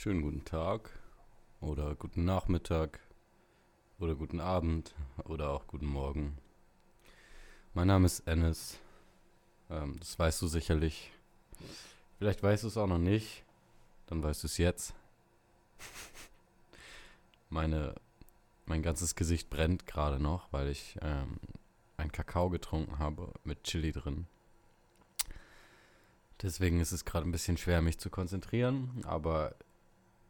Schönen guten Tag oder guten Nachmittag oder guten Abend oder auch guten Morgen. Mein Name ist Ennis. Ähm, das weißt du sicherlich. Vielleicht weißt du es auch noch nicht. Dann weißt du es jetzt. Meine, mein ganzes Gesicht brennt gerade noch, weil ich ähm, einen Kakao getrunken habe mit Chili drin. Deswegen ist es gerade ein bisschen schwer, mich zu konzentrieren, aber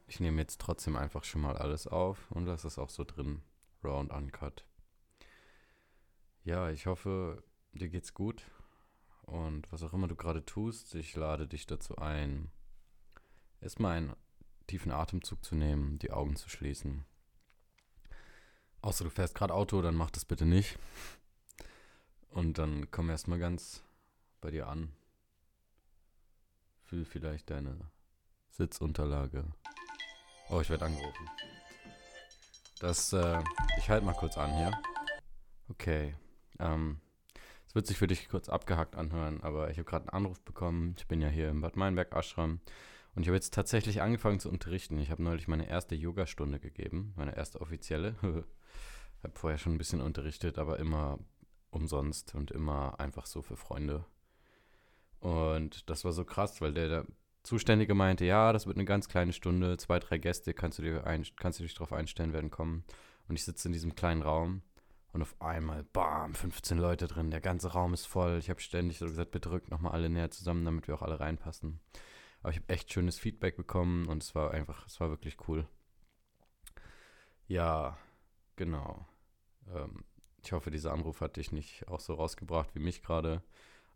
ich nehme jetzt trotzdem einfach schon mal alles auf und lasse es auch so drin, raw und uncut. Ja, ich hoffe, dir geht's gut und was auch immer du gerade tust, ich lade dich dazu ein, erstmal einen tiefen Atemzug zu nehmen, die Augen zu schließen. Außer du fährst gerade Auto, dann mach das bitte nicht. Und dann komm erstmal ganz bei dir an. Fühl vielleicht deine Sitzunterlage. Oh, ich werde angerufen. Das, äh, ich halte mal kurz an hier. Okay. Ähm, es wird sich für dich kurz abgehackt anhören, aber ich habe gerade einen Anruf bekommen. Ich bin ja hier im Bad Meinberg Ashram und ich habe jetzt tatsächlich angefangen zu unterrichten. Ich habe neulich meine erste Yogastunde gegeben, meine erste offizielle. habe vorher schon ein bisschen unterrichtet, aber immer umsonst und immer einfach so für Freunde. Und das war so krass, weil der, der Zuständige meinte, ja, das wird eine ganz kleine Stunde, zwei, drei Gäste, kannst du, dir ein, kannst du dich darauf einstellen, werden kommen. Und ich sitze in diesem kleinen Raum und auf einmal, bam, 15 Leute drin, der ganze Raum ist voll. Ich habe ständig so gesagt, bitte rückt nochmal alle näher zusammen, damit wir auch alle reinpassen. Aber ich habe echt schönes Feedback bekommen und es war einfach, es war wirklich cool. Ja, genau. Ähm, ich hoffe, dieser Anruf hat dich nicht auch so rausgebracht wie mich gerade.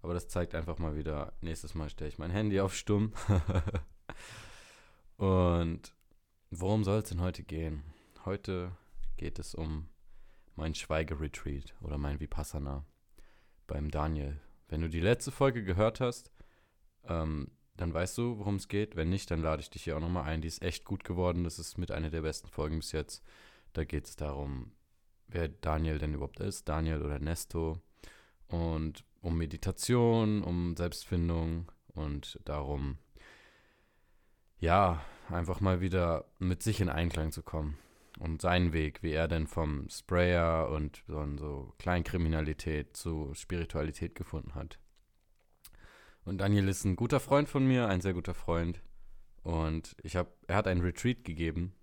Aber das zeigt einfach mal wieder, nächstes Mal stelle ich mein Handy auf stumm. Und worum soll es denn heute gehen? Heute geht es um mein Schweigeretreat oder mein Vipassana beim Daniel. Wenn du die letzte Folge gehört hast, ähm, dann weißt du, worum es geht. Wenn nicht, dann lade ich dich hier auch nochmal ein. Die ist echt gut geworden. Das ist mit einer der besten Folgen bis jetzt. Da geht es darum, wer Daniel denn überhaupt ist, Daniel oder Nesto. Und um Meditation, um Selbstfindung und darum, ja, einfach mal wieder mit sich in Einklang zu kommen. Und seinen Weg, wie er denn vom Sprayer und so, so Kleinkriminalität zu Spiritualität gefunden hat. Und Daniel ist ein guter Freund von mir, ein sehr guter Freund. Und ich habe, er hat einen Retreat gegeben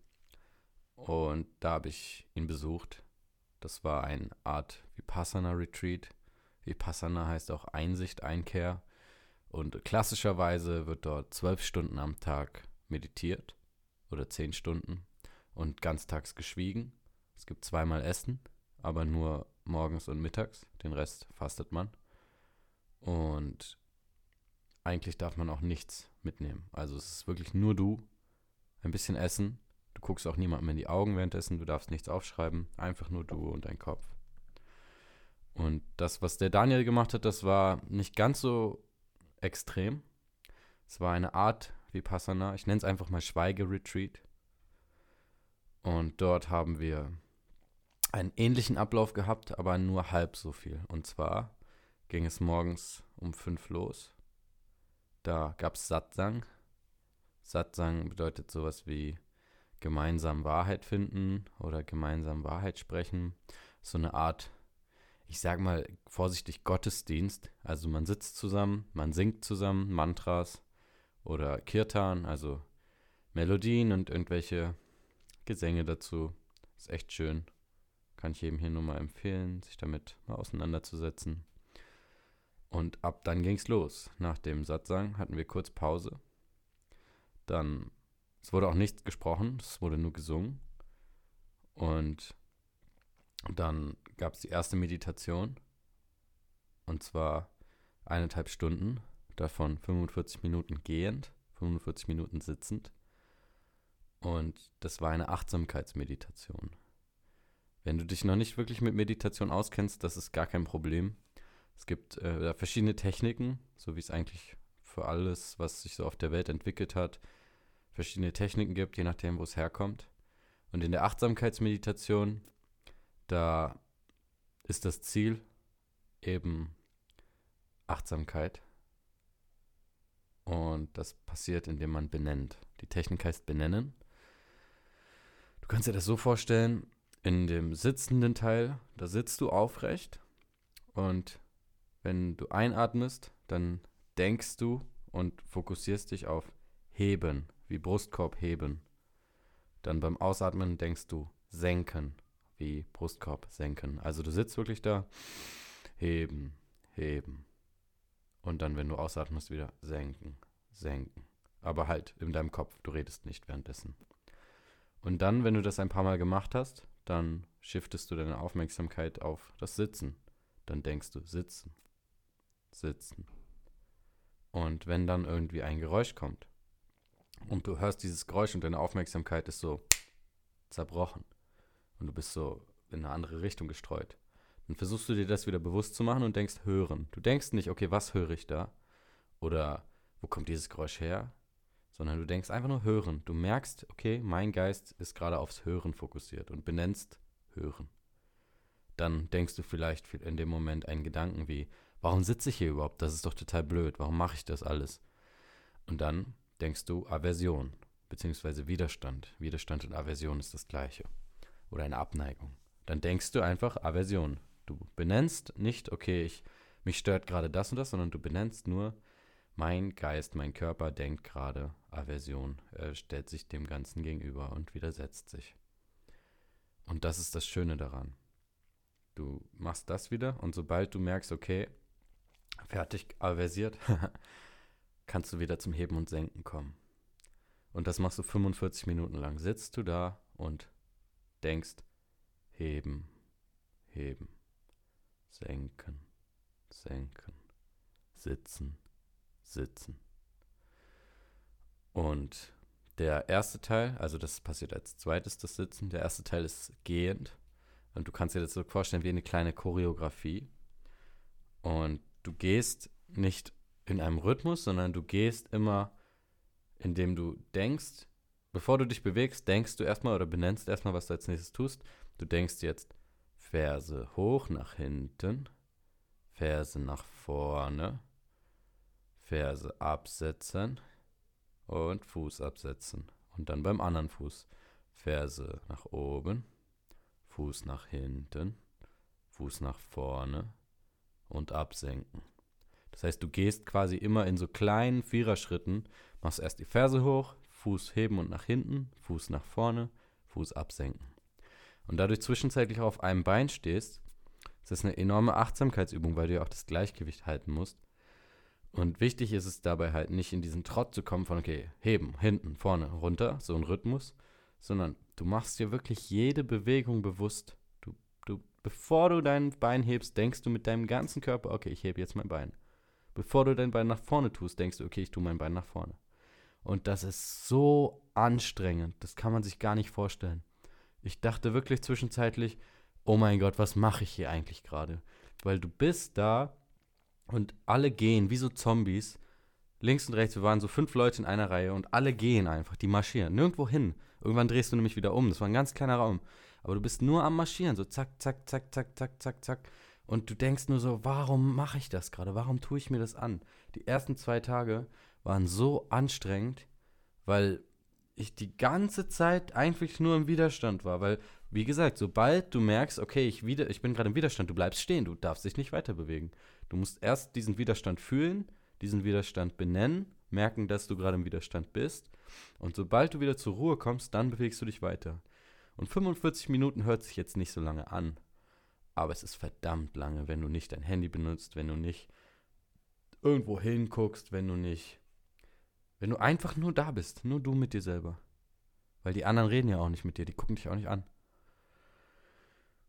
und da habe ich ihn besucht. Das war eine Art Vipassana Retreat. Vipassana heißt auch Einsicht, Einkehr. Und klassischerweise wird dort zwölf Stunden am Tag meditiert oder zehn Stunden und ganztags geschwiegen. Es gibt zweimal Essen, aber nur morgens und mittags. Den Rest fastet man. Und eigentlich darf man auch nichts mitnehmen. Also es ist wirklich nur du, ein bisschen Essen. Du guckst auch niemandem in die Augen währenddessen, du darfst nichts aufschreiben, einfach nur du und dein Kopf. Und das, was der Daniel gemacht hat, das war nicht ganz so extrem. Es war eine Art Vipassana. Ich nenne es einfach mal Schweigeretreat. Und dort haben wir einen ähnlichen Ablauf gehabt, aber nur halb so viel. Und zwar ging es morgens um fünf los. Da gab es Satsang. Satsang bedeutet sowas wie gemeinsam Wahrheit finden oder gemeinsam Wahrheit sprechen. So eine Art ich sage mal vorsichtig, Gottesdienst. Also man sitzt zusammen, man singt zusammen Mantras oder Kirtan, also Melodien und irgendwelche Gesänge dazu. Ist echt schön. Kann ich jedem hier nur mal empfehlen, sich damit mal auseinanderzusetzen. Und ab dann ging es los. Nach dem Satzang hatten wir kurz Pause. Dann, es wurde auch nichts gesprochen, es wurde nur gesungen. Und dann gab es die erste Meditation. Und zwar eineinhalb Stunden, davon 45 Minuten gehend, 45 Minuten sitzend. Und das war eine Achtsamkeitsmeditation. Wenn du dich noch nicht wirklich mit Meditation auskennst, das ist gar kein Problem. Es gibt äh, verschiedene Techniken, so wie es eigentlich für alles, was sich so auf der Welt entwickelt hat, verschiedene Techniken gibt, je nachdem, wo es herkommt. Und in der Achtsamkeitsmeditation, da ist das Ziel eben Achtsamkeit. Und das passiert, indem man benennt. Die Technik heißt benennen. Du kannst dir das so vorstellen, in dem sitzenden Teil, da sitzt du aufrecht und wenn du einatmest, dann denkst du und fokussierst dich auf heben, wie Brustkorb heben. Dann beim Ausatmen denkst du senken, wie Brustkorb senken. Also du sitzt wirklich da, heben, heben. Und dann, wenn du ausatmest, wieder senken, senken. Aber halt in deinem Kopf, du redest nicht währenddessen. Und dann, wenn du das ein paar Mal gemacht hast, dann shiftest du deine Aufmerksamkeit auf das Sitzen. Dann denkst du sitzen, sitzen. Und wenn dann irgendwie ein Geräusch kommt und du hörst dieses Geräusch und deine Aufmerksamkeit ist so zerbrochen und du bist so in eine andere Richtung gestreut, dann versuchst du dir das wieder bewusst zu machen und denkst hören. Du denkst nicht, okay, was höre ich da? Oder wo kommt dieses Geräusch her? Sondern du denkst einfach nur hören. Du merkst, okay, mein Geist ist gerade aufs Hören fokussiert und benennst hören. Dann denkst du vielleicht in dem Moment einen Gedanken wie, warum sitze ich hier überhaupt? Das ist doch total blöd. Warum mache ich das alles? Und dann denkst du Aversion beziehungsweise Widerstand. Widerstand und Aversion ist das gleiche. Oder eine Abneigung. Dann denkst du einfach Aversion. Du benennst nicht, okay, ich, mich stört gerade das und das, sondern du benennst nur, mein Geist, mein Körper denkt gerade Aversion. Er stellt sich dem Ganzen gegenüber und widersetzt sich. Und das ist das Schöne daran. Du machst das wieder und sobald du merkst, okay, fertig aversiert, kannst du wieder zum Heben und Senken kommen. Und das machst du 45 Minuten lang. Sitzt du da und denkst, heben, heben, senken, senken, sitzen, sitzen. Und der erste Teil, also das passiert als zweites, das Sitzen. Der erste Teil ist gehend. Und du kannst dir das so vorstellen wie eine kleine Choreografie. Und du gehst nicht in einem Rhythmus, sondern du gehst immer, indem du denkst, bevor du dich bewegst, denkst du erstmal oder benennst erstmal, was du als nächstes tust. Du denkst jetzt Ferse hoch nach hinten, Ferse nach vorne, Ferse absetzen und Fuß absetzen. Und dann beim anderen Fuß Ferse nach oben, Fuß nach hinten, Fuß nach vorne und absenken. Das heißt, du gehst quasi immer in so kleinen Viererschritten, machst erst die Ferse hoch, Fuß heben und nach hinten, Fuß nach vorne, Fuß absenken. Und dadurch zwischenzeitlich auf einem Bein stehst, ist das eine enorme Achtsamkeitsübung, weil du ja auch das Gleichgewicht halten musst. Und wichtig ist es dabei halt nicht in diesen Trott zu kommen von, okay, heben, hinten, vorne, runter, so ein Rhythmus, sondern du machst dir wirklich jede Bewegung bewusst. Du, du, bevor du dein Bein hebst, denkst du mit deinem ganzen Körper, okay, ich hebe jetzt mein Bein. Bevor du dein Bein nach vorne tust, denkst du, okay, ich tue mein Bein nach vorne. Und das ist so anstrengend, das kann man sich gar nicht vorstellen. Ich dachte wirklich zwischenzeitlich, oh mein Gott, was mache ich hier eigentlich gerade? Weil du bist da und alle gehen wie so Zombies. Links und rechts, wir waren so fünf Leute in einer Reihe und alle gehen einfach, die marschieren, nirgendwo hin. Irgendwann drehst du nämlich wieder um, das war ein ganz kleiner Raum. Aber du bist nur am Marschieren, so zack, zack, zack, zack, zack, zack, zack. Und du denkst nur so, warum mache ich das gerade? Warum tue ich mir das an? Die ersten zwei Tage waren so anstrengend, weil ich die ganze Zeit eigentlich nur im Widerstand war. Weil, wie gesagt, sobald du merkst, okay, ich, wieder, ich bin gerade im Widerstand, du bleibst stehen, du darfst dich nicht weiter bewegen. Du musst erst diesen Widerstand fühlen, diesen Widerstand benennen, merken, dass du gerade im Widerstand bist. Und sobald du wieder zur Ruhe kommst, dann bewegst du dich weiter. Und 45 Minuten hört sich jetzt nicht so lange an. Aber es ist verdammt lange, wenn du nicht dein Handy benutzt, wenn du nicht irgendwo hinguckst, wenn du nicht. Wenn du einfach nur da bist, nur du mit dir selber. Weil die anderen reden ja auch nicht mit dir, die gucken dich auch nicht an.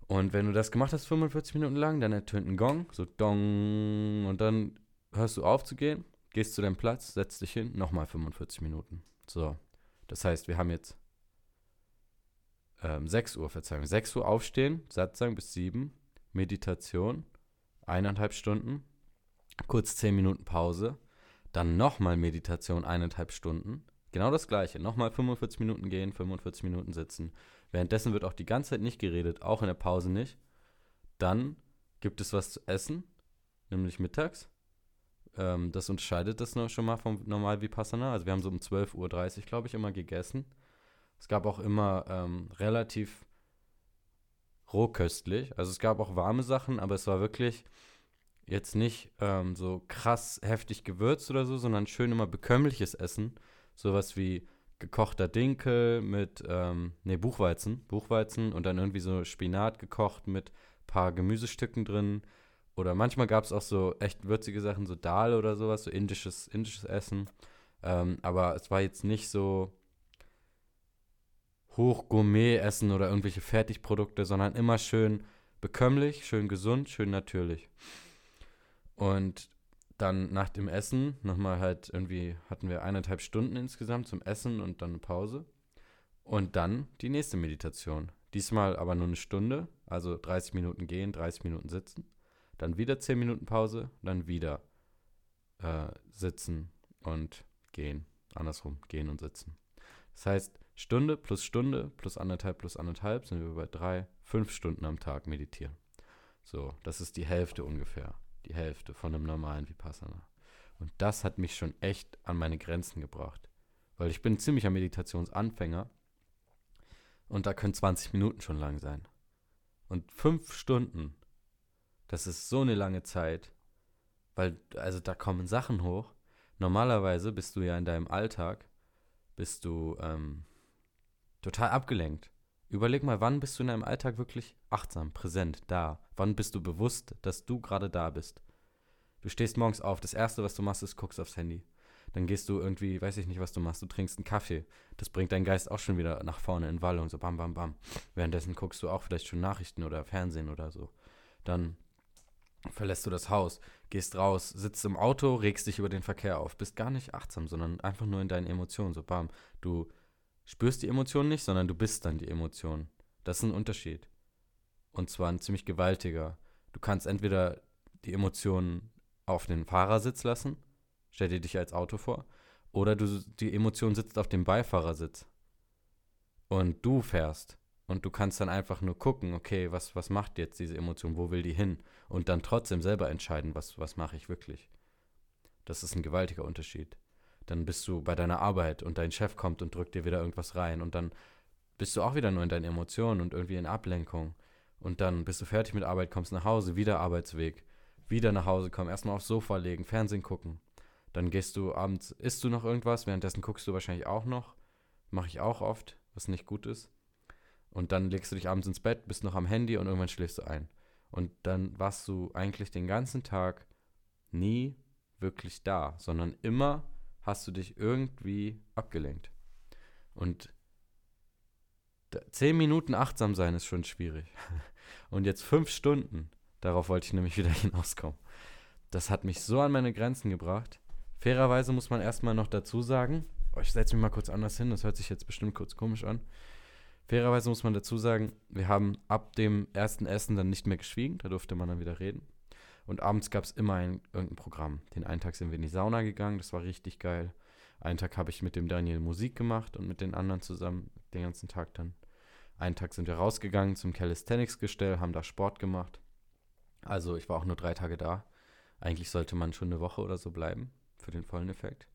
Und wenn du das gemacht hast 45 Minuten lang, dann ertönt ein Gong, so dong, und dann hörst du auf zu gehen, gehst zu deinem Platz, setzt dich hin, nochmal 45 Minuten. So, das heißt, wir haben jetzt ähm, 6 Uhr, Verzeihung, 6 Uhr aufstehen, Satz sagen bis 7, Meditation, eineinhalb Stunden, kurz zehn Minuten Pause, dann nochmal Meditation, eineinhalb Stunden, genau das gleiche, nochmal 45 Minuten gehen, 45 Minuten sitzen. Währenddessen wird auch die ganze Zeit nicht geredet, auch in der Pause nicht. Dann gibt es was zu essen, nämlich mittags. Ähm, das unterscheidet das schon mal vom normal Vipassana. Also wir haben so um 12.30 Uhr, glaube ich, immer gegessen. Es gab auch immer ähm, relativ rohköstlich. Also es gab auch warme Sachen, aber es war wirklich jetzt nicht ähm, so krass heftig gewürzt oder so, sondern schön immer bekömmliches Essen. Sowas wie gekochter Dinkel mit, ähm, nee, Buchweizen. Buchweizen und dann irgendwie so Spinat gekocht mit paar Gemüsestücken drin. Oder manchmal gab es auch so echt würzige Sachen, so Dal oder sowas, so indisches, indisches Essen. Ähm, aber es war jetzt nicht so Hochgourmet-Essen oder irgendwelche Fertigprodukte, sondern immer schön bekömmlich, schön gesund, schön natürlich. Und dann nach dem Essen nochmal halt irgendwie hatten wir eineinhalb Stunden insgesamt zum Essen und dann eine Pause. Und dann die nächste Meditation. Diesmal aber nur eine Stunde, also 30 Minuten gehen, 30 Minuten sitzen. Dann wieder 10 Minuten Pause, dann wieder äh, sitzen und gehen. Andersrum, gehen und sitzen. Das heißt, Stunde plus Stunde plus anderthalb plus anderthalb sind wir bei drei, fünf Stunden am Tag meditieren. So, das ist die Hälfte ungefähr. Die Hälfte von einem normalen Vipassana. Und das hat mich schon echt an meine Grenzen gebracht. Weil ich bin ein ziemlicher Meditationsanfänger. Und da können 20 Minuten schon lang sein. Und fünf Stunden, das ist so eine lange Zeit. Weil, also da kommen Sachen hoch. Normalerweise bist du ja in deinem Alltag, bist du ähm, total abgelenkt. Überleg mal, wann bist du in deinem Alltag wirklich achtsam, präsent, da? Wann bist du bewusst, dass du gerade da bist? Du stehst morgens auf, das Erste, was du machst, ist, guckst aufs Handy. Dann gehst du irgendwie, weiß ich nicht, was du machst, du trinkst einen Kaffee. Das bringt deinen Geist auch schon wieder nach vorne in Wallung, so bam, bam, bam. Währenddessen guckst du auch vielleicht schon Nachrichten oder Fernsehen oder so. Dann verlässt du das Haus, gehst raus, sitzt im Auto, regst dich über den Verkehr auf, bist gar nicht achtsam, sondern einfach nur in deinen Emotionen, so bam. Du spürst die Emotion nicht, sondern du bist dann die Emotion. Das ist ein Unterschied. Und zwar ein ziemlich gewaltiger. Du kannst entweder die Emotionen auf den Fahrersitz lassen, stell dir dich als Auto vor, oder du, die Emotion sitzt auf dem Beifahrersitz. Und du fährst. Und du kannst dann einfach nur gucken, okay, was, was macht jetzt diese Emotion, wo will die hin? Und dann trotzdem selber entscheiden, was, was mache ich wirklich. Das ist ein gewaltiger Unterschied dann bist du bei deiner Arbeit und dein Chef kommt und drückt dir wieder irgendwas rein und dann bist du auch wieder nur in deinen Emotionen und irgendwie in Ablenkung. Und dann bist du fertig mit Arbeit, kommst nach Hause, wieder Arbeitsweg, wieder nach Hause kommen, erstmal aufs Sofa legen, Fernsehen gucken. Dann gehst du abends, isst du noch irgendwas, währenddessen guckst du wahrscheinlich auch noch. Mache ich auch oft, was nicht gut ist. Und dann legst du dich abends ins Bett, bist noch am Handy und irgendwann schläfst du ein. Und dann warst du eigentlich den ganzen Tag nie wirklich da, sondern immer hast du dich irgendwie abgelenkt. Und zehn Minuten achtsam sein ist schon schwierig. Und jetzt fünf Stunden, darauf wollte ich nämlich wieder hinauskommen. Das hat mich so an meine Grenzen gebracht. Fairerweise muss man erstmal noch dazu sagen, oh, ich setze mich mal kurz anders hin, das hört sich jetzt bestimmt kurz komisch an. Fairerweise muss man dazu sagen, wir haben ab dem ersten Essen dann nicht mehr geschwiegen, da durfte man dann wieder reden. Und abends gab es immer ein, irgendein Programm. Den einen Tag sind wir in die Sauna gegangen, das war richtig geil. Einen Tag habe ich mit dem Daniel Musik gemacht und mit den anderen zusammen den ganzen Tag dann. Einen Tag sind wir rausgegangen zum Calisthenics-Gestell, haben da Sport gemacht. Also ich war auch nur drei Tage da. Eigentlich sollte man schon eine Woche oder so bleiben für den vollen Effekt.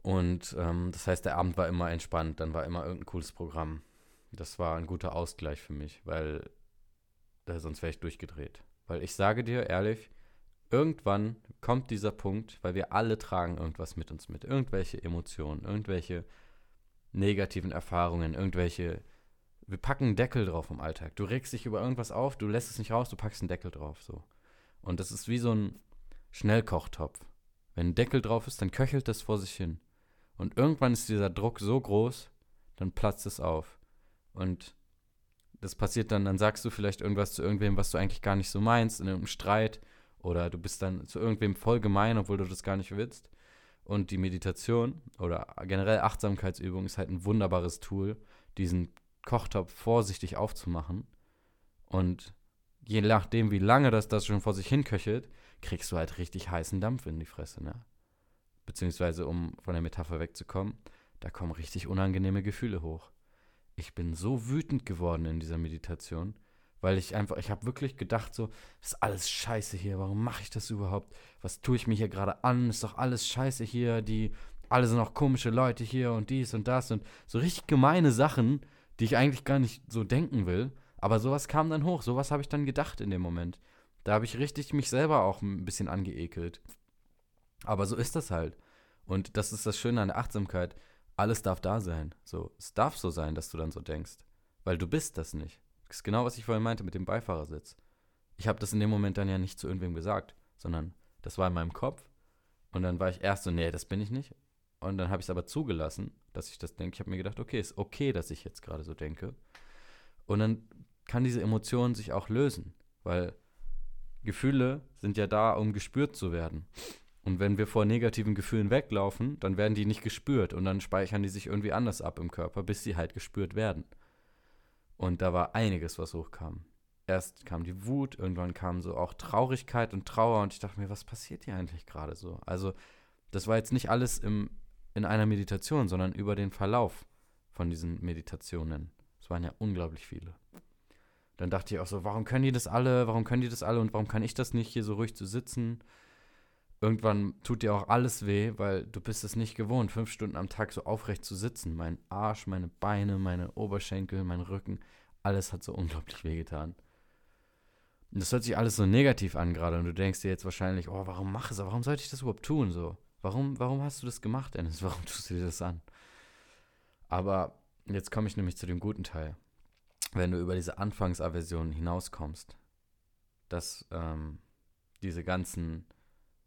Und ähm, das heißt, der Abend war immer entspannt, dann war immer irgendein cooles Programm. Das war ein guter Ausgleich für mich, weil äh, sonst wäre ich durchgedreht. Weil ich sage dir ehrlich, irgendwann kommt dieser Punkt, weil wir alle tragen irgendwas mit uns mit. Irgendwelche Emotionen, irgendwelche negativen Erfahrungen, irgendwelche. Wir packen einen Deckel drauf im Alltag. Du regst dich über irgendwas auf, du lässt es nicht raus, du packst einen Deckel drauf. So. Und das ist wie so ein Schnellkochtopf. Wenn ein Deckel drauf ist, dann köchelt das vor sich hin. Und irgendwann ist dieser Druck so groß, dann platzt es auf. Und das passiert dann, dann sagst du vielleicht irgendwas zu irgendwem, was du eigentlich gar nicht so meinst, in einem Streit. Oder du bist dann zu irgendwem voll gemein, obwohl du das gar nicht willst. Und die Meditation oder generell Achtsamkeitsübung ist halt ein wunderbares Tool, diesen Kochtopf vorsichtig aufzumachen. Und je nachdem, wie lange das, das schon vor sich hin köchelt, kriegst du halt richtig heißen Dampf in die Fresse, ne? Beziehungsweise, um von der Metapher wegzukommen, da kommen richtig unangenehme Gefühle hoch ich bin so wütend geworden in dieser Meditation, Weil ich einfach, ich habe wirklich gedacht, so, das ist alles scheiße hier, warum mache ich das überhaupt? Was tue ich mir hier gerade an? Ist doch alles scheiße hier, die, alle sind auch komische Leute hier und dies und das und so richtig gemeine Sachen, die ich eigentlich gar nicht so denken will. Aber sowas kam dann hoch, sowas habe ich dann gedacht in dem Moment. Da habe ich richtig mich selber auch ein bisschen angeekelt. Aber so ist das halt. Und das ist das Schöne an der Achtsamkeit. Alles darf da sein. So, es darf so sein, dass du dann so denkst. Weil du bist das nicht. Das ist genau, was ich vorhin meinte mit dem Beifahrersitz. Ich habe das in dem Moment dann ja nicht zu irgendwem gesagt, sondern das war in meinem Kopf. Und dann war ich erst so, nee, das bin ich nicht. Und dann habe ich es aber zugelassen, dass ich das denke. Ich habe mir gedacht, okay, ist okay, dass ich jetzt gerade so denke. Und dann kann diese Emotion sich auch lösen, weil Gefühle sind ja da, um gespürt zu werden. Und wenn wir vor negativen Gefühlen weglaufen, dann werden die nicht gespürt und dann speichern die sich irgendwie anders ab im Körper, bis sie halt gespürt werden. Und da war einiges, was hochkam. Erst kam die Wut, irgendwann kam so auch Traurigkeit und Trauer und ich dachte mir, was passiert hier eigentlich gerade so? Also, das war jetzt nicht alles im, in einer Meditation, sondern über den Verlauf von diesen Meditationen. Es waren ja unglaublich viele. Dann dachte ich auch so, warum können die das alle? Warum können die das alle und warum kann ich das nicht, hier so ruhig zu sitzen? Irgendwann tut dir auch alles weh, weil du bist es nicht gewohnt, fünf Stunden am Tag so aufrecht zu sitzen. Mein Arsch, meine Beine, meine Oberschenkel, mein Rücken, alles hat so unglaublich weh getan. Und das hört sich alles so negativ an gerade und du denkst dir jetzt wahrscheinlich, oh, warum mach es? Warum sollte ich das überhaupt tun? So, warum, warum hast du das gemacht, Dennis? Warum tust du dir das an? Aber jetzt komme ich nämlich zu dem guten Teil wenn du über diese Anfangsaversion hinauskommst, dass ähm, diese ganzen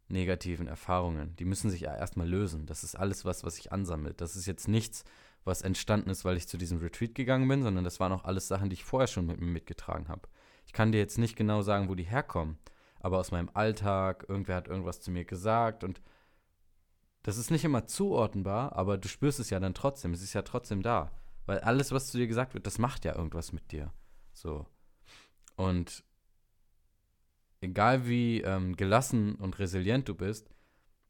negativen Erfahrungen, die müssen sich ja erstmal lösen. Das ist alles was, was sich ansammelt. Das ist jetzt nichts, was entstanden ist, weil ich zu diesem Retreat gegangen bin, sondern das waren auch alles Sachen, die ich vorher schon mit mir mitgetragen habe. Ich kann dir jetzt nicht genau sagen, wo die herkommen, aber aus meinem Alltag, irgendwer hat irgendwas zu mir gesagt und das ist nicht immer zuordnenbar, aber du spürst es ja dann trotzdem. Es ist ja trotzdem da. Weil alles, was zu dir gesagt wird, das macht ja irgendwas mit dir. So. Und egal wie ähm, gelassen und resilient du bist,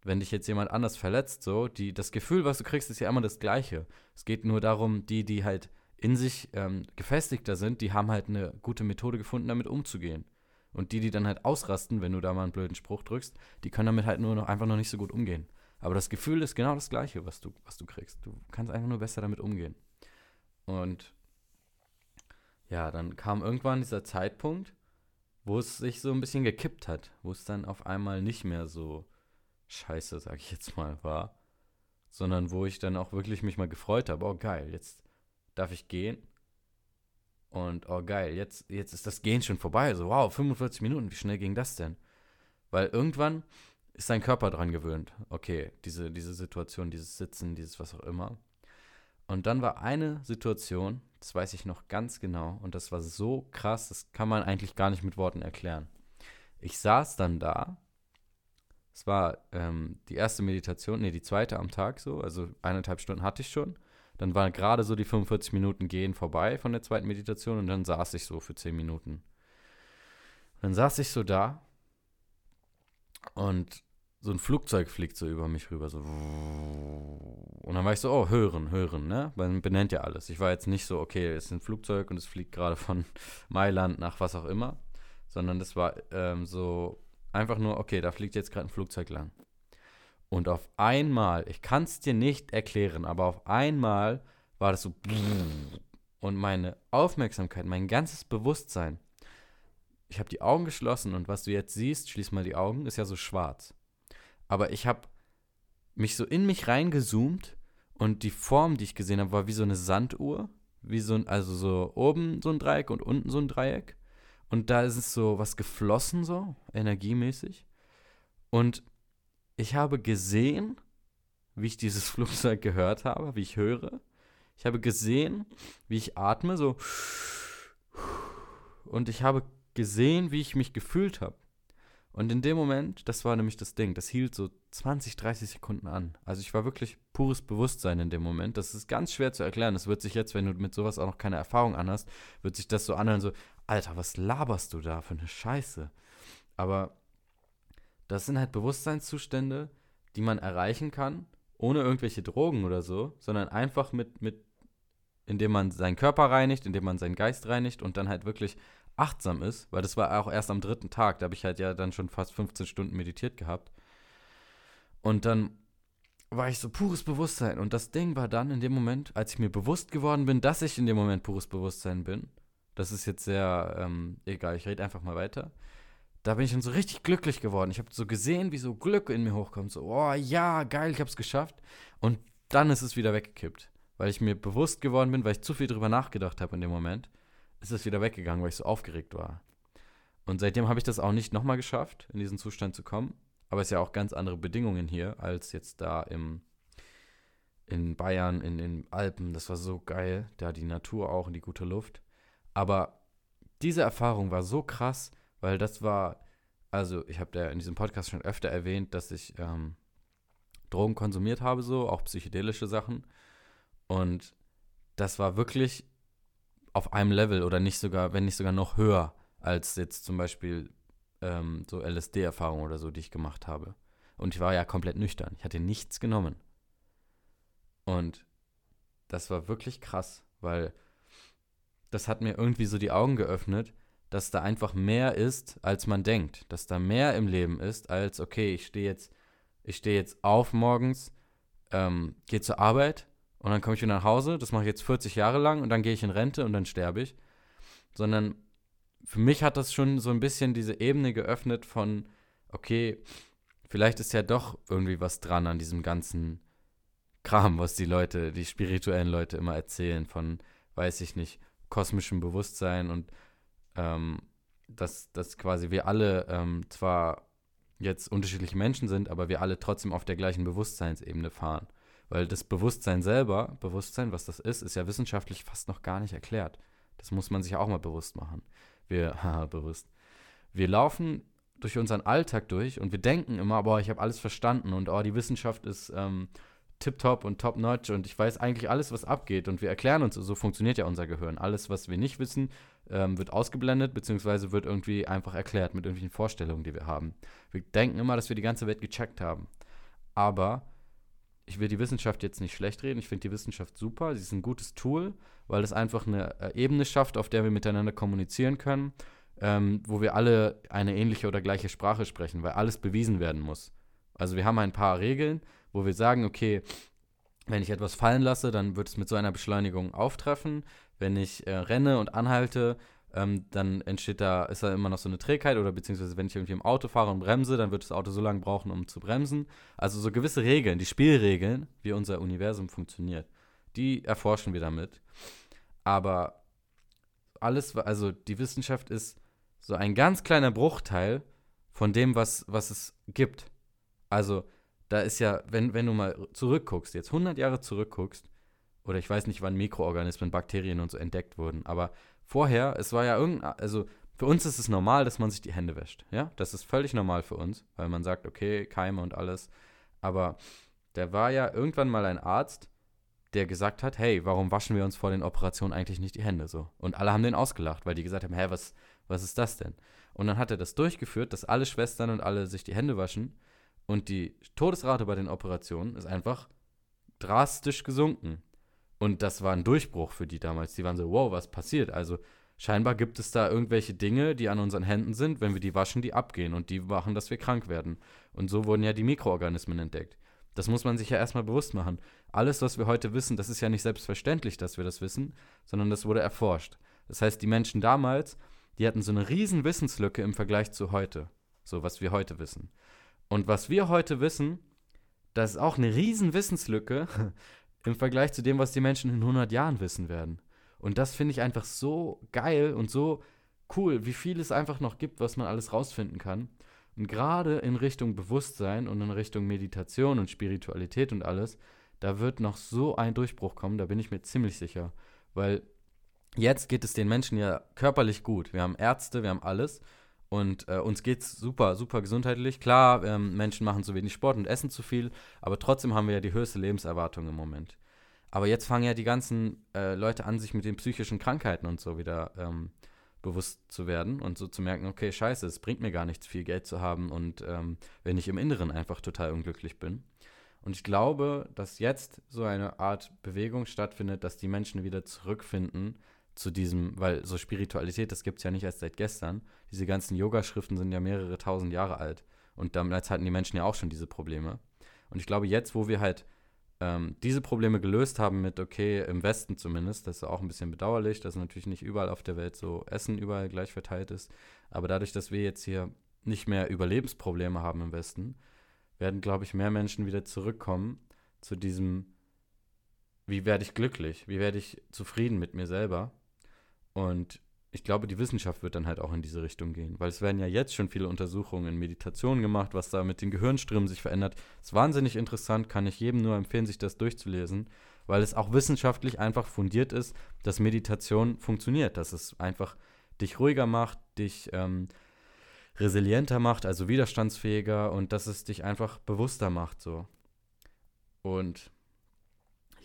wenn dich jetzt jemand anders verletzt, so, die, das Gefühl, was du kriegst, ist ja immer das Gleiche. Es geht nur darum, die, die halt in sich ähm, gefestigter sind, die haben halt eine gute Methode gefunden, damit umzugehen. Und die, die dann halt ausrasten, wenn du da mal einen blöden Spruch drückst, die können damit halt nur noch einfach noch nicht so gut umgehen. Aber das Gefühl ist genau das Gleiche, was du, was du kriegst. Du kannst einfach nur besser damit umgehen. Und ja, dann kam irgendwann dieser Zeitpunkt, wo es sich so ein bisschen gekippt hat, wo es dann auf einmal nicht mehr so scheiße, sag ich jetzt mal, war, sondern wo ich dann auch wirklich mich mal gefreut habe, oh geil, jetzt darf ich gehen. Und oh geil, jetzt, jetzt ist das Gehen schon vorbei. So, wow, 45 Minuten, wie schnell ging das denn? Weil irgendwann ist dein Körper dran gewöhnt. Okay, diese, diese Situation, dieses Sitzen, dieses was auch immer. Und dann war eine Situation, das weiß ich noch ganz genau, und das war so krass, das kann man eigentlich gar nicht mit Worten erklären. Ich saß dann da, es war ähm, die erste Meditation, nee, die zweite am Tag so, also eineinhalb Stunden hatte ich schon. Dann waren gerade so die 45 Minuten gehen vorbei von der zweiten Meditation und dann saß ich so für 10 Minuten. dann saß ich so da und so ein Flugzeug fliegt so über mich rüber, so. Und dann war ich so, oh, hören, hören, ne? Man benennt ja alles. Ich war jetzt nicht so, okay, es ist ein Flugzeug und es fliegt gerade von Mailand nach was auch immer, sondern das war ähm, so einfach nur, okay, da fliegt jetzt gerade ein Flugzeug lang. Und auf einmal, ich kann es dir nicht erklären, aber auf einmal war das so. Und meine Aufmerksamkeit, mein ganzes Bewusstsein, ich habe die Augen geschlossen und was du jetzt siehst, schließ mal die Augen, ist ja so schwarz. Aber ich habe mich so in mich reingezoomt und die Form, die ich gesehen habe, war wie so eine Sanduhr. Wie so ein, also so oben so ein Dreieck und unten so ein Dreieck. Und da ist es so was geflossen, so, energiemäßig. Und ich habe gesehen, wie ich dieses Flugzeug gehört habe, wie ich höre. Ich habe gesehen, wie ich atme, so. Und ich habe gesehen, wie ich mich gefühlt habe. Und in dem Moment, das war nämlich das Ding, das hielt so 20, 30 Sekunden an. Also ich war wirklich pures Bewusstsein in dem Moment. Das ist ganz schwer zu erklären. Das wird sich jetzt, wenn du mit sowas auch noch keine Erfahrung anhast, wird sich das so anhören, so, Alter, was laberst du da für eine Scheiße? Aber das sind halt Bewusstseinszustände, die man erreichen kann, ohne irgendwelche Drogen oder so, sondern einfach mit, mit, indem man seinen Körper reinigt, indem man seinen Geist reinigt und dann halt wirklich achtsam ist, weil das war auch erst am dritten Tag, da habe ich halt ja dann schon fast 15 Stunden meditiert gehabt. Und dann war ich so pures Bewusstsein. Und das Ding war dann in dem Moment, als ich mir bewusst geworden bin, dass ich in dem Moment pures Bewusstsein bin. Das ist jetzt sehr ähm, egal, ich rede einfach mal weiter. Da bin ich dann so richtig glücklich geworden. Ich habe so gesehen, wie so Glück in mir hochkommt. So, oh ja, geil, ich habe es geschafft. Und dann ist es wieder weggekippt. Weil ich mir bewusst geworden bin, weil ich zu viel drüber nachgedacht habe in dem Moment, ist es wieder weggegangen, weil ich so aufgeregt war. Und seitdem habe ich das auch nicht nochmal geschafft, in diesen Zustand zu kommen. Aber es ist ja auch ganz andere Bedingungen hier als jetzt da im, in Bayern, in den Alpen. Das war so geil. Da die Natur auch und die gute Luft. Aber diese Erfahrung war so krass, weil das war, also ich habe ja in diesem Podcast schon öfter erwähnt, dass ich ähm, Drogen konsumiert habe, so, auch psychedelische Sachen. Und das war wirklich auf einem Level oder nicht sogar, wenn nicht sogar noch höher als jetzt zum Beispiel ähm, so LSD-Erfahrungen oder so, die ich gemacht habe. Und ich war ja komplett nüchtern. Ich hatte nichts genommen. Und das war wirklich krass, weil das hat mir irgendwie so die Augen geöffnet, dass da einfach mehr ist, als man denkt. Dass da mehr im Leben ist, als, okay, ich stehe jetzt, ich stehe jetzt auf morgens, ähm, gehe zur Arbeit und dann komme ich wieder nach Hause. Das mache ich jetzt 40 Jahre lang und dann gehe ich in Rente und dann sterbe ich. Sondern für mich hat das schon so ein bisschen diese Ebene geöffnet von, okay, vielleicht ist ja doch irgendwie was dran an diesem ganzen Kram, was die Leute, die spirituellen Leute immer erzählen, von, weiß ich nicht, kosmischem Bewusstsein und ähm, dass, dass quasi wir alle ähm, zwar jetzt unterschiedliche Menschen sind, aber wir alle trotzdem auf der gleichen Bewusstseinsebene fahren. Weil das Bewusstsein selber, Bewusstsein, was das ist, ist ja wissenschaftlich fast noch gar nicht erklärt. Das muss man sich auch mal bewusst machen wir, haha, bewusst, wir laufen durch unseren Alltag durch und wir denken immer, boah, ich habe alles verstanden und oh, die Wissenschaft ist ähm, tipptopp und top-notch und ich weiß eigentlich alles, was abgeht und wir erklären uns, so funktioniert ja unser Gehirn. Alles, was wir nicht wissen, ähm, wird ausgeblendet, beziehungsweise wird irgendwie einfach erklärt mit irgendwelchen Vorstellungen, die wir haben. Wir denken immer, dass wir die ganze Welt gecheckt haben. Aber ich will die Wissenschaft jetzt nicht schlecht reden. Ich finde die Wissenschaft super. Sie ist ein gutes Tool, weil es einfach eine äh, Ebene schafft, auf der wir miteinander kommunizieren können, ähm, wo wir alle eine ähnliche oder gleiche Sprache sprechen, weil alles bewiesen werden muss. Also wir haben ein paar Regeln, wo wir sagen, okay, wenn ich etwas fallen lasse, dann wird es mit so einer Beschleunigung auftreffen. Wenn ich äh, renne und anhalte, ähm, dann entsteht da, ist da immer noch so eine Trägheit oder beziehungsweise wenn ich irgendwie im Auto fahre und bremse, dann wird das Auto so lange brauchen, um zu bremsen. Also so gewisse Regeln, die Spielregeln, wie unser Universum funktioniert, die erforschen wir damit. Aber alles, also die Wissenschaft ist so ein ganz kleiner Bruchteil von dem, was, was es gibt. Also da ist ja, wenn, wenn du mal zurückguckst, jetzt 100 Jahre zurückguckst, oder ich weiß nicht, wann Mikroorganismen, Bakterien und so entdeckt wurden, aber vorher, es war ja irgendein, also für uns ist es normal, dass man sich die Hände wäscht, ja? Das ist völlig normal für uns, weil man sagt, okay, Keime und alles. Aber der war ja irgendwann mal ein Arzt, der gesagt hat, hey, warum waschen wir uns vor den Operationen eigentlich nicht die Hände so? Und alle haben den ausgelacht, weil die gesagt haben, hä, was, was ist das denn? Und dann hat er das durchgeführt, dass alle Schwestern und alle sich die Hände waschen und die Todesrate bei den Operationen ist einfach drastisch gesunken. Und das war ein Durchbruch für die damals. Die waren so, wow, was passiert? Also scheinbar gibt es da irgendwelche Dinge, die an unseren Händen sind, wenn wir die waschen, die abgehen und die machen, dass wir krank werden. Und so wurden ja die Mikroorganismen entdeckt. Das muss man sich ja erstmal bewusst machen. Alles, was wir heute wissen, das ist ja nicht selbstverständlich, dass wir das wissen, sondern das wurde erforscht. Das heißt, die Menschen damals, die hatten so eine riesen Wissenslücke im Vergleich zu heute. So, was wir heute wissen. Und was wir heute wissen, das ist auch eine riesen Wissenslücke im Vergleich zu dem, was die Menschen in 100 Jahren wissen werden. Und das finde ich einfach so geil und so cool, wie viel es einfach noch gibt, was man alles rausfinden kann. Und gerade in Richtung Bewusstsein und in Richtung Meditation und Spiritualität und alles, da wird noch so ein Durchbruch kommen, da bin ich mir ziemlich sicher. Weil jetzt geht es den Menschen ja körperlich gut. Wir haben Ärzte, wir haben alles. Und äh, uns geht es super, super gesundheitlich. Klar, ähm, Menschen machen zu wenig Sport und essen zu viel, aber trotzdem haben wir ja die höchste Lebenserwartung im Moment. Aber jetzt fangen ja die ganzen äh, Leute an, sich mit den psychischen Krankheiten und so wieder ähm, bewusst zu werden und so zu merken, okay, scheiße, es bringt mir gar nichts, viel Geld zu haben und ähm, wenn ich im Inneren einfach total unglücklich bin. Und ich glaube, dass jetzt so eine Art Bewegung stattfindet, dass die Menschen wieder zurückfinden zu diesem, weil so Spiritualität, das gibt es ja nicht erst seit gestern. Diese ganzen Yoga-Schriften sind ja mehrere tausend Jahre alt. Und damals hatten die Menschen ja auch schon diese Probleme. Und ich glaube, jetzt, wo wir halt ähm, diese Probleme gelöst haben mit, okay, im Westen zumindest, das ist auch ein bisschen bedauerlich, dass natürlich nicht überall auf der Welt so Essen überall gleich verteilt ist. Aber dadurch, dass wir jetzt hier nicht mehr Überlebensprobleme haben im Westen, werden, glaube ich, mehr Menschen wieder zurückkommen zu diesem, wie werde ich glücklich, wie werde ich zufrieden mit mir selber. Und ich glaube, die Wissenschaft wird dann halt auch in diese Richtung gehen, weil es werden ja jetzt schon viele Untersuchungen in Meditation gemacht, was da mit den Gehirnströmen sich verändert. ist wahnsinnig interessant, kann ich jedem nur empfehlen, sich das durchzulesen, weil es auch wissenschaftlich einfach fundiert ist, dass Meditation funktioniert, dass es einfach dich ruhiger macht, dich ähm, resilienter macht, also widerstandsfähiger und dass es dich einfach bewusster macht so. Und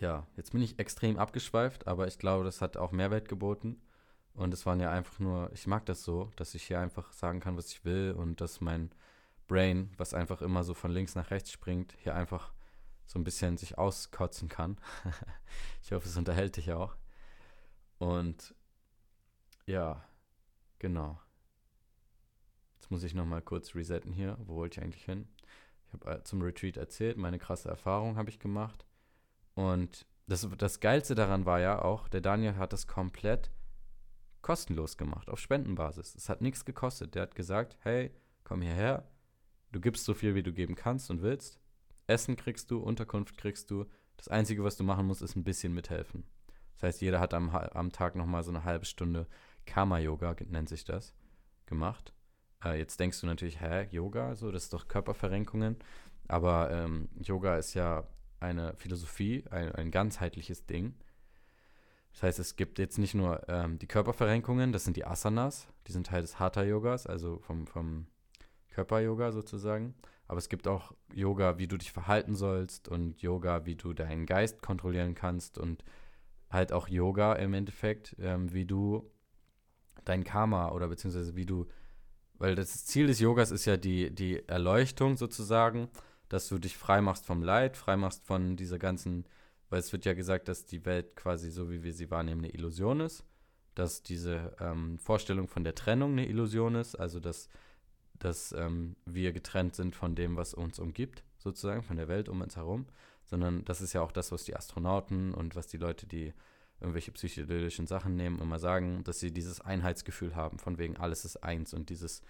ja, jetzt bin ich extrem abgeschweift, aber ich glaube, das hat auch Mehrwert geboten. Und es waren ja einfach nur, ich mag das so, dass ich hier einfach sagen kann, was ich will und dass mein Brain, was einfach immer so von links nach rechts springt, hier einfach so ein bisschen sich auskotzen kann. ich hoffe, es unterhält dich auch. Und ja, genau. Jetzt muss ich nochmal kurz resetten hier. Wo wollte ich eigentlich hin? Ich habe äh, zum Retreat erzählt, meine krasse Erfahrung habe ich gemacht. Und das, das Geilste daran war ja auch, der Daniel hat das komplett kostenlos gemacht, auf Spendenbasis. Es hat nichts gekostet. Der hat gesagt, hey, komm hierher, du gibst so viel, wie du geben kannst und willst. Essen kriegst du, Unterkunft kriegst du. Das Einzige, was du machen musst, ist ein bisschen mithelfen. Das heißt, jeder hat am, am Tag nochmal so eine halbe Stunde Karma-Yoga, nennt sich das, gemacht. Äh, jetzt denkst du natürlich, hä, Yoga, so, das ist doch Körperverrenkungen. Aber ähm, Yoga ist ja eine Philosophie, ein, ein ganzheitliches Ding. Das heißt, es gibt jetzt nicht nur ähm, die Körperverrenkungen, das sind die Asanas, die sind Teil des Hatha-Yogas, also vom, vom Körper-Yoga sozusagen. Aber es gibt auch Yoga, wie du dich verhalten sollst und Yoga, wie du deinen Geist kontrollieren kannst und halt auch Yoga im Endeffekt, ähm, wie du dein Karma oder beziehungsweise wie du, weil das Ziel des Yogas ist ja die, die Erleuchtung sozusagen, dass du dich frei machst vom Leid, frei machst von dieser ganzen weil es wird ja gesagt, dass die Welt quasi so, wie wir sie wahrnehmen, eine Illusion ist, dass diese ähm, Vorstellung von der Trennung eine Illusion ist, also dass, dass ähm, wir getrennt sind von dem, was uns umgibt, sozusagen, von der Welt um uns herum, sondern das ist ja auch das, was die Astronauten und was die Leute, die irgendwelche psychedelischen Sachen nehmen, immer sagen, dass sie dieses Einheitsgefühl haben, von wegen alles ist eins. Und dieses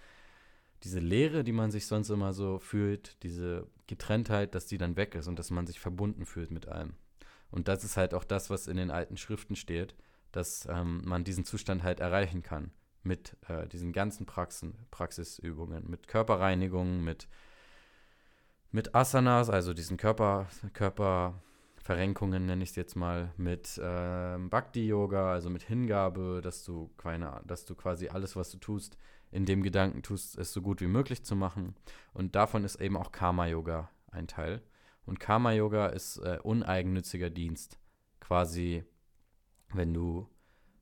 diese Leere, die man sich sonst immer so fühlt, diese Getrenntheit, dass die dann weg ist und dass man sich verbunden fühlt mit allem. Und das ist halt auch das, was in den alten Schriften steht, dass ähm, man diesen Zustand halt erreichen kann mit äh, diesen ganzen Praxen, Praxisübungen, mit Körperreinigung, mit, mit Asanas, also diesen Körper, Körperverrenkungen nenne ich es jetzt mal, mit ähm, Bhakti-Yoga, also mit Hingabe, dass du, keine, dass du quasi alles, was du tust, in dem Gedanken tust, es so gut wie möglich zu machen. Und davon ist eben auch Karma-Yoga ein Teil. Und Karma-Yoga ist äh, uneigennütziger Dienst. Quasi, wenn du,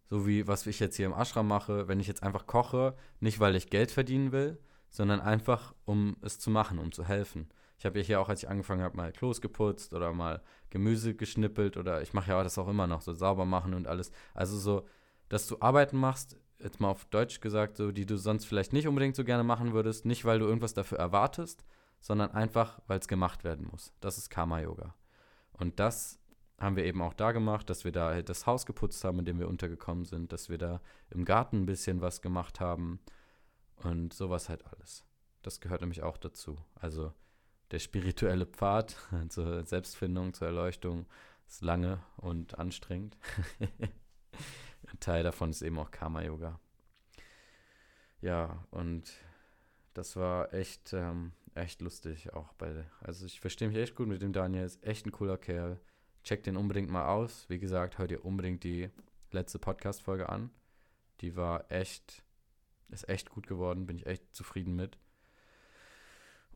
so wie was ich jetzt hier im Ashram mache, wenn ich jetzt einfach koche, nicht weil ich Geld verdienen will, sondern einfach, um es zu machen, um zu helfen. Ich habe ja hier auch, als ich angefangen habe, mal Klos geputzt oder mal Gemüse geschnippelt oder ich mache ja das auch immer noch, so sauber machen und alles. Also so, dass du Arbeiten machst, jetzt mal auf Deutsch gesagt, so, die du sonst vielleicht nicht unbedingt so gerne machen würdest, nicht weil du irgendwas dafür erwartest, sondern einfach, weil es gemacht werden muss. Das ist Karma-Yoga. Und das haben wir eben auch da gemacht, dass wir da halt das Haus geputzt haben, in dem wir untergekommen sind, dass wir da im Garten ein bisschen was gemacht haben und sowas halt alles. Das gehört nämlich auch dazu. Also der spirituelle Pfad zur Selbstfindung, zur Erleuchtung ist lange und anstrengend. Ein Teil davon ist eben auch Karma-Yoga. Ja, und das war echt ähm, echt lustig auch bei. Also ich verstehe mich echt gut mit dem Daniel, ist echt ein cooler Kerl. Checkt den unbedingt mal aus. Wie gesagt, hört ihr unbedingt die letzte Podcast-Folge an. Die war echt, ist echt gut geworden, bin ich echt zufrieden mit.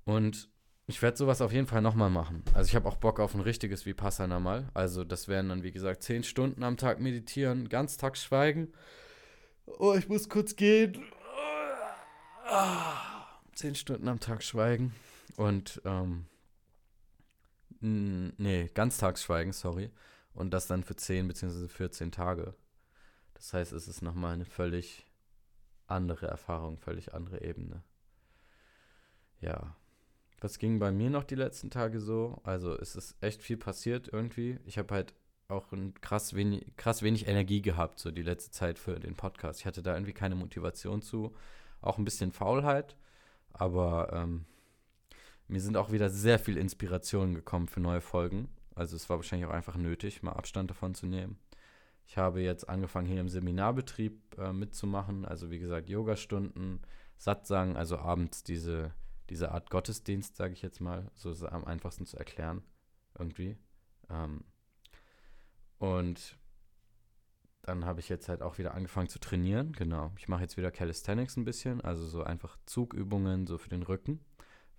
Und ich werde sowas auf jeden Fall nochmal machen. Also ich habe auch Bock auf ein richtiges Vipassana mal. Also das wären dann, wie gesagt, zehn Stunden am Tag meditieren, ganz Tag schweigen. Oh, ich muss kurz gehen. Ah zehn Stunden am Tag schweigen und ähm, nee, ganztags schweigen, sorry. Und das dann für zehn bzw. 14 Tage. Das heißt, es ist nochmal eine völlig andere Erfahrung, völlig andere Ebene. Ja. Was ging bei mir noch die letzten Tage so? Also es ist echt viel passiert irgendwie. Ich habe halt auch krass wenig, krass wenig Energie gehabt, so die letzte Zeit für den Podcast. Ich hatte da irgendwie keine Motivation zu. Auch ein bisschen Faulheit. Aber ähm, mir sind auch wieder sehr viel Inspirationen gekommen für neue Folgen. Also es war wahrscheinlich auch einfach nötig, mal Abstand davon zu nehmen. Ich habe jetzt angefangen, hier im Seminarbetrieb äh, mitzumachen. Also wie gesagt, Yogastunden, Satsang, also abends diese, diese Art Gottesdienst, sage ich jetzt mal. So ist es am einfachsten zu erklären, irgendwie. Ähm, und dann habe ich jetzt halt auch wieder angefangen zu trainieren. Genau. Ich mache jetzt wieder Calisthenics ein bisschen, also so einfach Zugübungen so für den Rücken.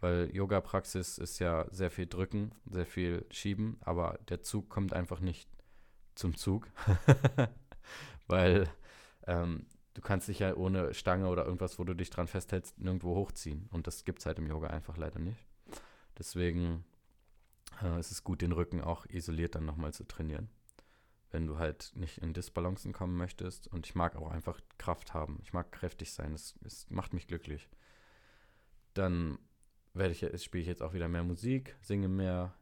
Weil Yoga-Praxis ist ja sehr viel drücken, sehr viel schieben, aber der Zug kommt einfach nicht zum Zug. Weil ähm, du kannst dich ja ohne Stange oder irgendwas, wo du dich dran festhältst, nirgendwo hochziehen. Und das gibt es halt im Yoga einfach leider nicht. Deswegen äh, ist es gut, den Rücken auch isoliert dann nochmal zu trainieren wenn du halt nicht in Disbalancen kommen möchtest. Und ich mag auch einfach Kraft haben. Ich mag kräftig sein. Es, es macht mich glücklich. Dann werde ich, spiele ich jetzt auch wieder mehr Musik, singe mehr.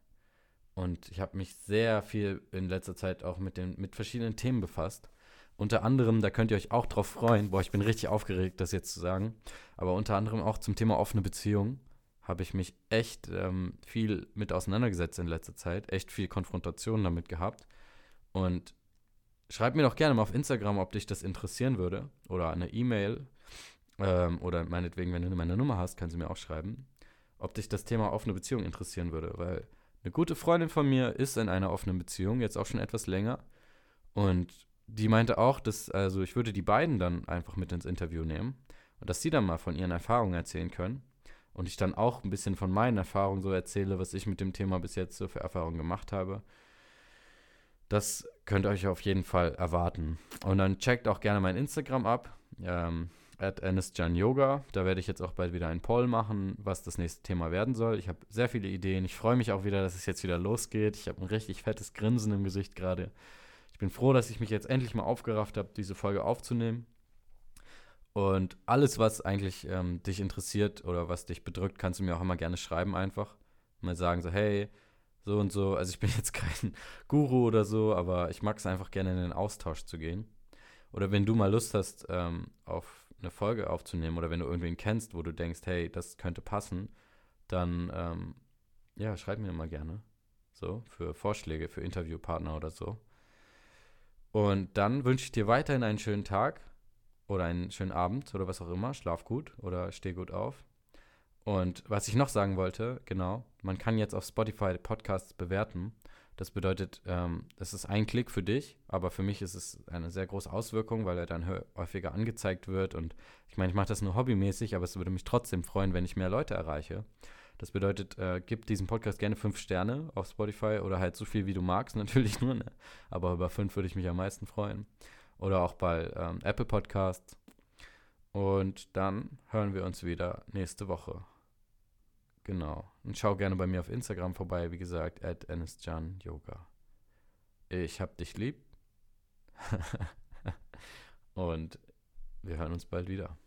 Und ich habe mich sehr viel in letzter Zeit auch mit, den, mit verschiedenen Themen befasst. Unter anderem, da könnt ihr euch auch drauf freuen. Boah, ich bin richtig aufgeregt, das jetzt zu sagen. Aber unter anderem auch zum Thema offene Beziehung habe ich mich echt ähm, viel mit auseinandergesetzt in letzter Zeit. Echt viel Konfrontation damit gehabt. Und schreib mir doch gerne mal auf Instagram, ob dich das interessieren würde. Oder eine E-Mail. Ähm, oder meinetwegen, wenn du meine Nummer hast, kannst du mir auch schreiben. Ob dich das Thema offene Beziehung interessieren würde. Weil eine gute Freundin von mir ist in einer offenen Beziehung, jetzt auch schon etwas länger. Und die meinte auch, dass, also ich würde die beiden dann einfach mit ins Interview nehmen. Und dass sie dann mal von ihren Erfahrungen erzählen können. Und ich dann auch ein bisschen von meinen Erfahrungen so erzähle, was ich mit dem Thema bis jetzt so für Erfahrungen gemacht habe. Das könnt ihr euch auf jeden Fall erwarten. Und dann checkt auch gerne mein Instagram ab. Ähm, at Yoga. Da werde ich jetzt auch bald wieder einen Poll machen, was das nächste Thema werden soll. Ich habe sehr viele Ideen. Ich freue mich auch wieder, dass es jetzt wieder losgeht. Ich habe ein richtig fettes Grinsen im Gesicht gerade. Ich bin froh, dass ich mich jetzt endlich mal aufgerafft habe, diese Folge aufzunehmen. Und alles, was eigentlich ähm, dich interessiert oder was dich bedrückt, kannst du mir auch immer gerne schreiben einfach. Mal sagen so, hey, so und so. Also ich bin jetzt kein Guru oder so, aber ich mag es einfach gerne in den Austausch zu gehen. Oder wenn du mal Lust hast, ähm, auf eine Folge aufzunehmen oder wenn du irgendwen kennst, wo du denkst, hey, das könnte passen, dann ähm, ja, schreib mir mal gerne. So, für Vorschläge, für Interviewpartner oder so. Und dann wünsche ich dir weiterhin einen schönen Tag oder einen schönen Abend oder was auch immer. Schlaf gut oder steh gut auf. Und was ich noch sagen wollte, genau, man kann jetzt auf Spotify Podcasts bewerten. Das bedeutet, ähm, das ist ein Klick für dich, aber für mich ist es eine sehr große Auswirkung, weil er dann häufiger angezeigt wird. Und ich meine, ich mache das nur hobbymäßig, aber es würde mich trotzdem freuen, wenn ich mehr Leute erreiche. Das bedeutet, äh, gib diesem Podcast gerne fünf Sterne auf Spotify oder halt so viel, wie du magst, natürlich nur, ne? Aber über fünf würde ich mich am meisten freuen. Oder auch bei ähm, Apple Podcasts. Und dann hören wir uns wieder nächste Woche. Genau. Und schau gerne bei mir auf Instagram vorbei, wie gesagt, at Yoga. Ich hab dich lieb. Und wir hören uns bald wieder.